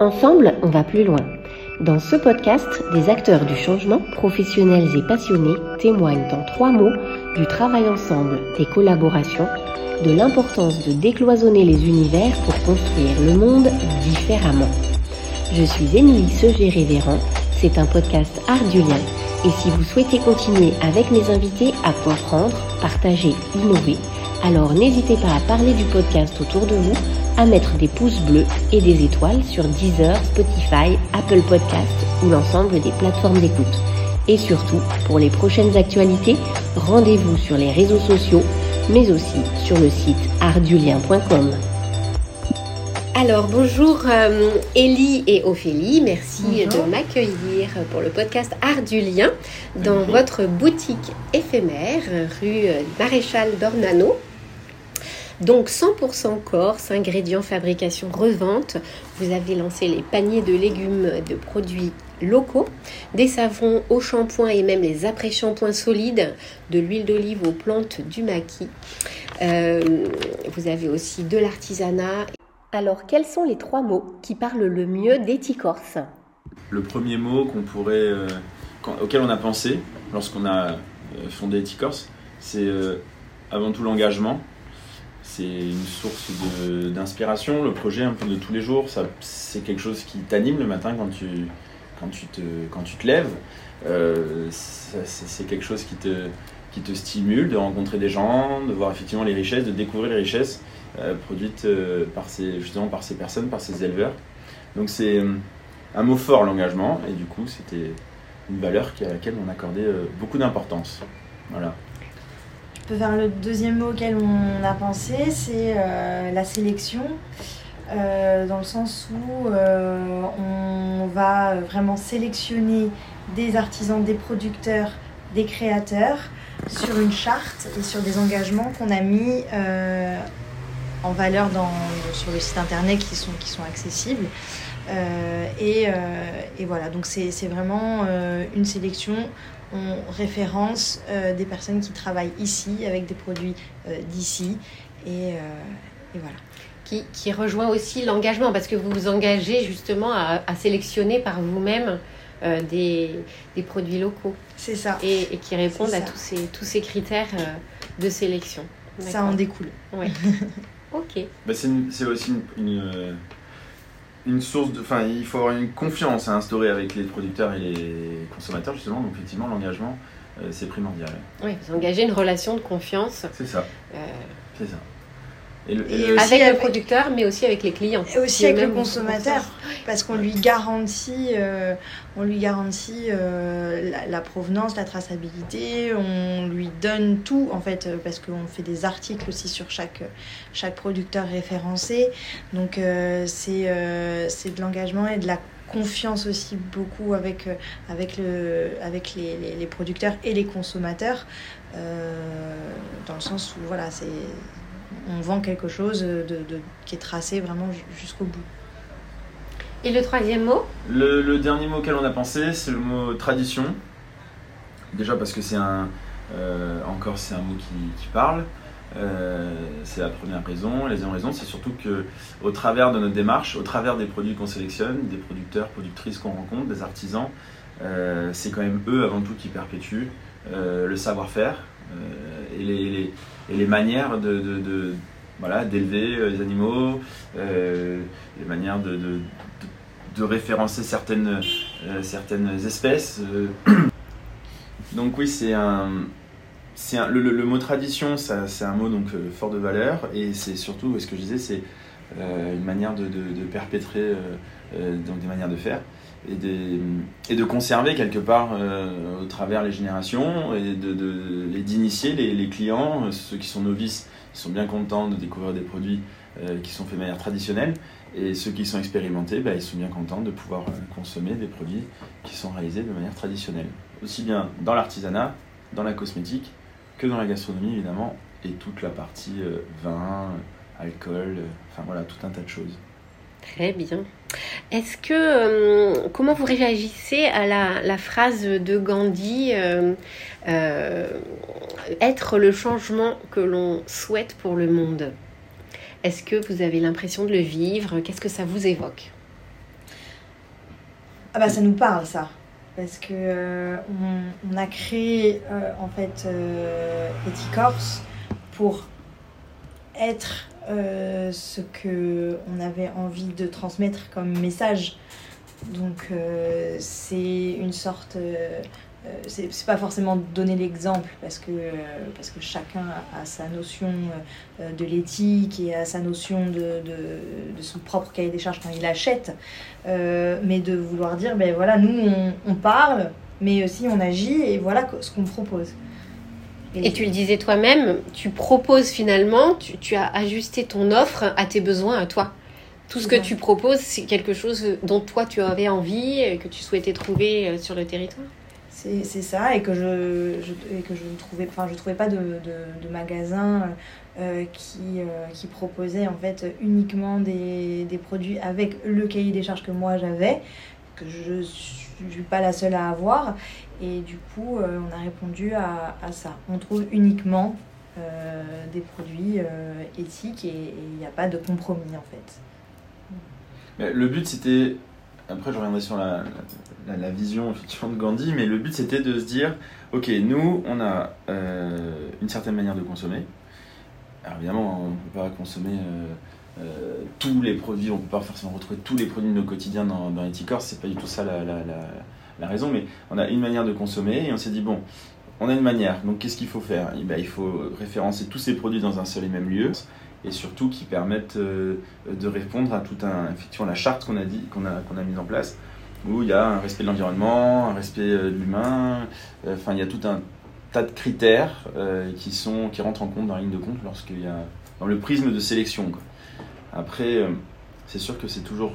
Ensemble, on va plus loin. Dans ce podcast, des acteurs du changement, professionnels et passionnés, témoignent en trois mots du travail ensemble, des collaborations, de l'importance de décloisonner les univers pour construire le monde différemment. Je suis Émilie Segé-Révérend, c'est un podcast Art du lien. Et si vous souhaitez continuer avec mes invités à comprendre, partager, innover, alors n'hésitez pas à parler du podcast autour de vous à mettre des pouces bleus et des étoiles sur Deezer, Spotify, Apple Podcasts ou l'ensemble des plateformes d'écoute. Et surtout, pour les prochaines actualités, rendez-vous sur les réseaux sociaux, mais aussi sur le site ardulien.com. Alors bonjour euh, Élie et Ophélie, merci de m'accueillir pour le podcast Art du Lien dans votre boutique éphémère rue Maréchal d'Ornano donc 100% Corse, ingrédients, fabrication, revente. Vous avez lancé les paniers de légumes de produits locaux, des savons au shampoing et même les après-shampoings solides, de l'huile d'olive aux plantes du maquis. Euh, vous avez aussi de l'artisanat. Alors quels sont les trois mots qui parlent le mieux d'Eticorse Le premier mot qu'on pourrait, euh, auquel on a pensé lorsqu'on a euh, fondé Eticorse, c'est avant tout l'engagement c'est une source d'inspiration. Le projet un peu de tous les jours, c'est quelque chose qui t'anime le matin quand tu, quand tu, te, quand tu te lèves. Euh, c'est quelque chose qui te, qui te stimule de rencontrer des gens, de voir effectivement les richesses, de découvrir les richesses euh, produites euh, par ces, justement par ces personnes, par ces éleveurs. Donc c'est un mot fort l'engagement et du coup c'était une valeur à laquelle on accordait beaucoup d'importance. Voilà peut faire le deuxième mot auquel on a pensé, c'est euh, la sélection. Euh, dans le sens où euh, on va vraiment sélectionner des artisans, des producteurs, des créateurs sur une charte et sur des engagements qu'on a mis en valeur dans, sur le site internet qui sont, qui sont accessibles. et, et, voilà, donc c'est vraiment une sélection on référence euh, des personnes qui travaillent ici avec des produits euh, d'ici et, euh, voilà. Qui, qui, rejoint aussi l'engagement parce que vous vous engagez justement à, sélectionner par vous-même des, des, produits locaux. C'est ça. Et, qui répondent à tous ces, tous ces critères de sélection. Ça en découle. Oui. ok. Bah, c'est aussi une une source de. Enfin, il faut avoir une confiance à instaurer avec les producteurs et les consommateurs, justement. Donc, effectivement, l'engagement, euh, c'est primordial. Oui, vous engagez une relation de confiance. C'est ça. Euh, c'est ça. Et avec, le producteur, mais aussi avec les clients. Et aussi avec le consommateur, parce qu'on lui garantit, euh, on lui garantit euh, la, provenance, la traçabilité, on lui donne tout, en fait, euh, parce qu'on fait des articles aussi sur chaque, chaque producteur référencé. Donc c'est c'est de l'engagement et de la confiance aussi beaucoup avec, avec, le, avec les, les, les producteurs et les consommateurs, dans le sens où voilà, c'est on vend quelque chose de, qui est tracé vraiment jusqu'au bout. Et le troisième mot? Le, dernier mot auquel on a pensé, c'est le mot tradition. Déjà parce que c'est un, euh, encore c'est un mot qui, parle. Euh, c'est la première raison. La deuxième raison, c'est surtout que au travers de notre démarche, au travers des produits qu'on sélectionne, des producteurs, productrices qu'on rencontre, des artisans, euh, c'est quand même eux avant tout qui perpétuent le savoir-faire et les, et les manières de, de, voilà, d'élever euh, les animaux, euh, les manières de, de, de référencer certaines, euh, certaines espèces. Donc oui, c'est un, un le, mot tradition, c'est un mot donc fort de valeur et c'est surtout, ce que je disais, c'est une manière de, perpétrer donc des manières de faire et, de, et de conserver quelque part euh, au travers les générations et d'initier de, les, les, clients, ceux qui sont novices, sont bien contents de découvrir des produits euh, qui sont faits de manière traditionnelle et ceux qui sont expérimentés, bah, ils sont bien contents de pouvoir euh, consommer des produits qui sont réalisés de manière traditionnelle. Aussi bien dans l'artisanat, dans la cosmétique que dans la gastronomie évidemment et toute la partie vin, alcool, enfin voilà, tout un tas de choses. Très bien. Est-ce que euh, comment vous réagissez à la, phrase de Gandhi euh, euh, être le changement que l'on souhaite pour le monde? Est-ce que vous avez l'impression de le vivre? Qu'est-ce que ça vous évoque? Ah bah ça nous parle ça. Parce que on, a créé en fait Eticorse pour être euh, ce que on avait envie de transmettre comme message. Donc euh, c'est une sorte euh, euh, c'est pas forcément donner l'exemple parce que, parce que chacun a, sa notion de l'éthique et a sa notion de, de, son propre cahier des charges quand il achète, mais de vouloir dire, ben voilà, nous on, on parle, mais aussi on agit et voilà ce qu'on propose. Et tu le disais toi-même, tu proposes finalement, tu, tu as ajusté ton offre à tes besoins, à toi. Tout ce que tu proposes, c'est quelque chose dont toi tu avais envie, et que tu souhaitais trouver euh, sur le territoire. C'est c'est ça, et que je, je- et que je ne trouvais, enfin, je trouvais pas de, de, de magasin euh, qui, euh, qui proposait en fait uniquement des, des produits avec le cahier des charges que moi j'avais, que je suis pas la seule à avoir. Et du coup, euh, on a répondu à, à ça. On trouve uniquement euh, des produits euh, éthiques et il n'y a pas de compromis en fait. Le but c'était, après je reviendrai sur la, la, la vision effectivement de Gandhi, mais le but c'était de se dire, ok, nous on a une certaine manière de consommer. Alors évidemment, on ne peut pas consommer euh, tous les produits, on ne peut pas forcément retrouver tous les produits de nos quotidiens dans, dans Eticorse, c'est pas du tout ça la, raison, mais on a une manière de consommer et on s'est dit, bon, on a une manière, donc qu'est-ce qu'il faut faire? Eh ben, Il faut référencer tous ces produits dans un seul et même lieu et surtout qui permettent euh, de répondre à tout un effectivement la charte qu'on a dit a qu'on a mise en place où il y a un respect de l'environnement, un respect euh, de l'humain, enfin il y a tout un tas de critères qui sont qui rentrent en compte dans la ligne de compte lorsqu'il y a dans le prisme de sélection. Après euh, c'est sûr que c'est toujours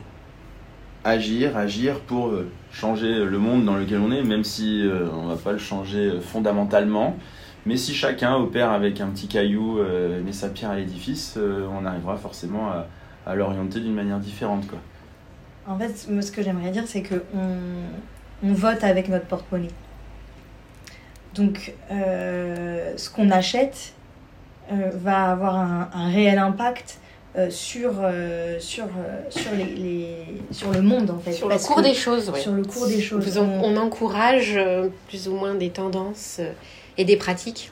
agir, agir pour euh, changer le monde dans lequel on est, même si euh, on va pas le changer fondamentalement. Mais si chacun opère avec un petit caillou, met sa pierre à l'édifice, on arrivera forcément à, l'orienter d'une manière différente. Quoi. En fait, ce que j'aimerais dire, c'est que on, vote avec notre porte-monnaie. Donc, ce qu'on achète va avoir un, un réel impact euh, sur, euh, sur, euh, sur, les, les- sur le monde, en fait. Sur le cours des choses, oui. Sur le cours des choses. En- on encourage euh, plus ou moins des tendances euh, et des pratiques.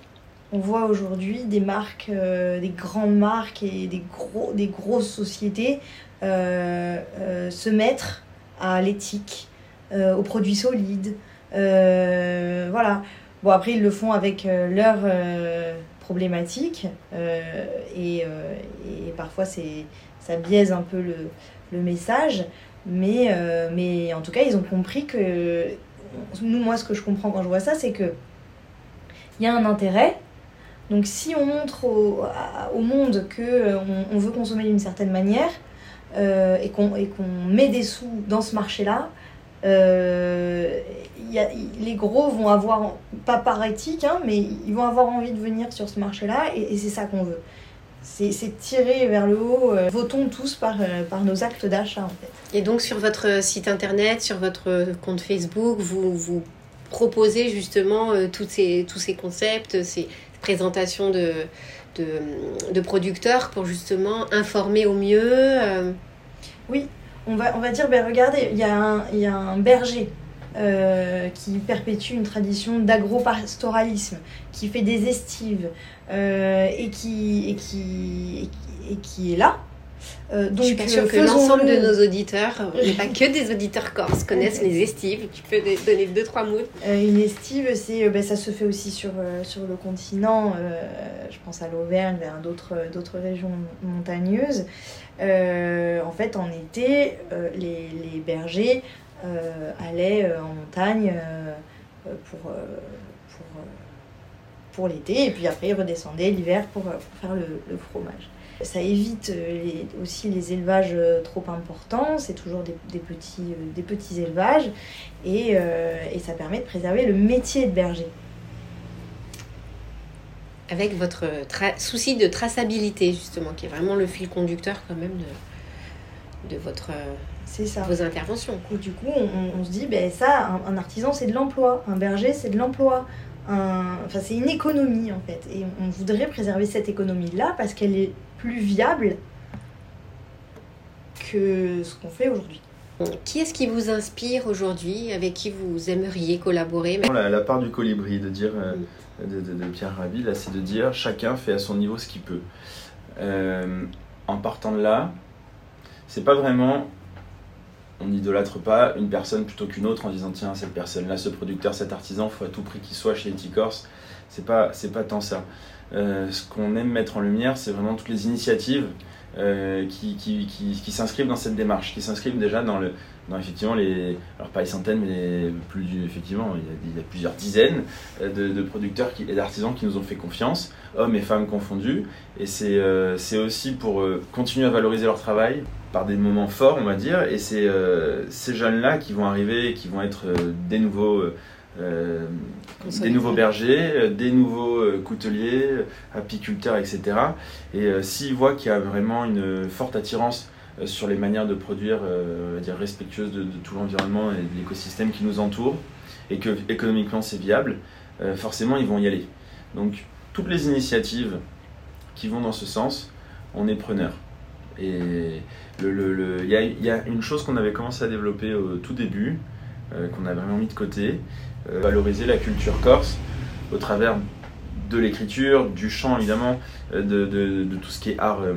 On voit aujourd'hui des marques, euh, des grandes marques et des, gros, des grosses sociétés euh, euh, se mettre à l'éthique, euh, aux produits solides. euh, voilà. Bon, après, ils le font avec euh, leurs euh, euh, et, parfois c'est, ça biaise un peu le, le message. Mais, euh, mais en tout cas, ils ont compris que. Nous, moi, ce que je comprends quand je vois ça, c'est que il y a un intérêt. Donc si on montre au, monde que on, veut consommer d'une certaine manière euh, et qu'on et qu'on met des sous dans ce marché-là, euh, y a- les gros vont avoir, pas par éthique, hein, mais ils vont avoir envie de venir sur ce marché-là et, et c'est ça qu'on veut. C'est tirer vers le haut. euh, votons tous par, euh, par nos actes d'achat en fait. Et donc sur votre site internet, sur votre compte Facebook, vous, vous proposez justement euh, toutes ces, tous ces concepts, ces présentations de, de, de producteurs pour justement informer au mieux. euh, on va, dire, ben regardez, il y, a un- berger euh, qui perpétue une tradition d'agropastoralisme, qui fait des estives euh, et qui est là. Euh, donc, je suis pas sûre euh, que l'ensemble de nos auditeurs, mais pas que des auditeurs corses, connaissent les estives. Tu peux donner deux, trois mots Euh, une estive, c'est, euh, ben, ça se fait aussi sur, euh, sur le continent. euh, je pense à l'Auvergne, vers d'autres, d'autres régions montagneuses. Euh, en fait, en été, euh, les, les bergers euh, allaient euh, en montagne euh, euh, pour, euh, pour, euh, pour l'été, et puis après ils redescendaient l'hiver pour, euh, pour faire le, le fromage. Ça évite euh, les- aussi les élevages euh, trop importants, c'est toujours des, des petits, euh, des petits élevages, et, et ça permet de préserver le métier de berger. avec votre souci de traçabilité justement, qui est vraiment le fil conducteur quand même de, de votre, ça. vos interventions. Du coup, on, on se dit, ben ça, un, un artisan, c'est de l'emploi. Un berger, c'est de l'emploi. Un- Enfin, c'est une économie, en fait. Et on voudrait préserver cette économie-là parce qu'elle est plus viable que ce qu'on fait aujourd'hui. Qui est-ce qui vous inspire aujourd'hui Avec qui vous aimeriez collaborer? La, la, part du colibri, de dire, euh, de, de, Pierre Rabhi, là, c'est de dire chacun fait à son niveau ce qu'il peut. Euh, en partant de là, c'est pas vraiment on n'idolâtre pas une personne plutôt qu'une autre en disant tiens cette personne là ce producteur cet artisan faut à tout prix qu'il soit chez Eticorse c'est pas c'est pas tant ça. Euh, ce qu'on aime mettre en lumière c'est vraiment toutes les initiatives euh, qui, qui, qui, s'inscrivent dans cette démarche, qui s'inscrivent déjà dans, le, dans effectivement les, alors pas les centaines, mais plus effectivement, il y a, plusieurs dizaines euh, de, producteurs et d'artisans qui nous ont fait confiance, hommes et femmes confondus, et c'est euh, aussi pour continuer à valoriser leur travail par des moments forts, on va dire, et c'est ces jeunes-là qui vont arriver, qui vont être des nouveaux euh, des nouveaux bergers, euh, des nouveaux euh, couteliers, apiculteurs, etc. Et s'ils voient qu'il y a vraiment une forte attirance sur les manières de produire dire respectueuses de, tout l'environnement et de l'écosystème qui nous entoure, et que économiquement c'est viable, forcément ils vont y aller. Donc toutes les initiatives qui vont dans ce sens, on est preneur. Et il le, y, a, y, a une chose qu'on avait commencé à développer au tout début, qu'on a vraiment mis de côté, euh, valoriser la culture corse au travers de l'écriture, du chant évidemment, euh, de, tout ce qui est art, euh,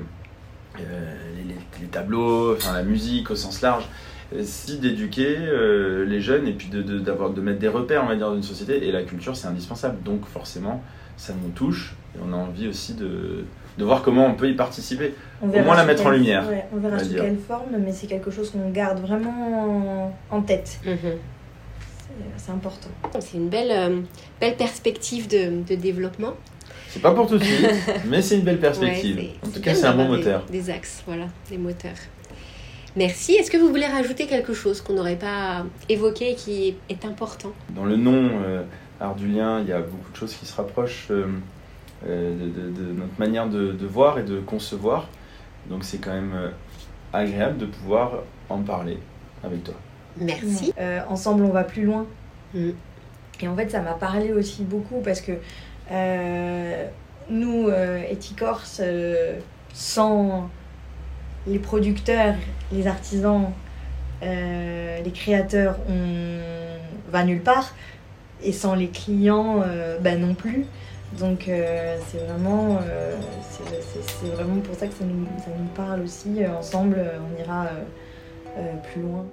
les, tableaux, enfin la musique au sens large, si d'éduquer les jeunes et puis de, de mettre des repères on va dire, dans une société. Et la culture c'est indispensable, donc forcément ça nous touche et on a envie aussi de, de voir comment on peut y participer. au moins la mettre en lumière. on verra sous quelle forme, mais c'est quelque chose qu'on garde vraiment en tête. Mhm c'est important. C'est une belle, euh, belle perspective de, de développement. C'est pas pour tout de suite, mais c'est une belle perspective. en tout cas, c'est un bon moteur. Des, axes, voilà, des moteurs. Merci. Est-ce que vous voulez rajouter quelque chose qu'on n'aurait pas évoqué et qui est important? Dans le nom euh, Ardulien, il y a beaucoup de choses qui se rapprochent euh, euh, de, de, notre manière de, de, voir et de concevoir. Donc c'est quand même agréable de pouvoir en parler avec toi. Merci. Euh, ensemble, on va plus loin. Mm. Et en fait, ça m'a parlé aussi beaucoup parce que euh, nous, euh, Eticorse, euh, sans les producteurs, les artisans, les créateurs, on va nulle part. Et sans les clients, ben non plus. Donc c'est vraiment, c'est vraiment pour ça que ça nous, ça nous parle aussi. ensemble, on ira plus loin.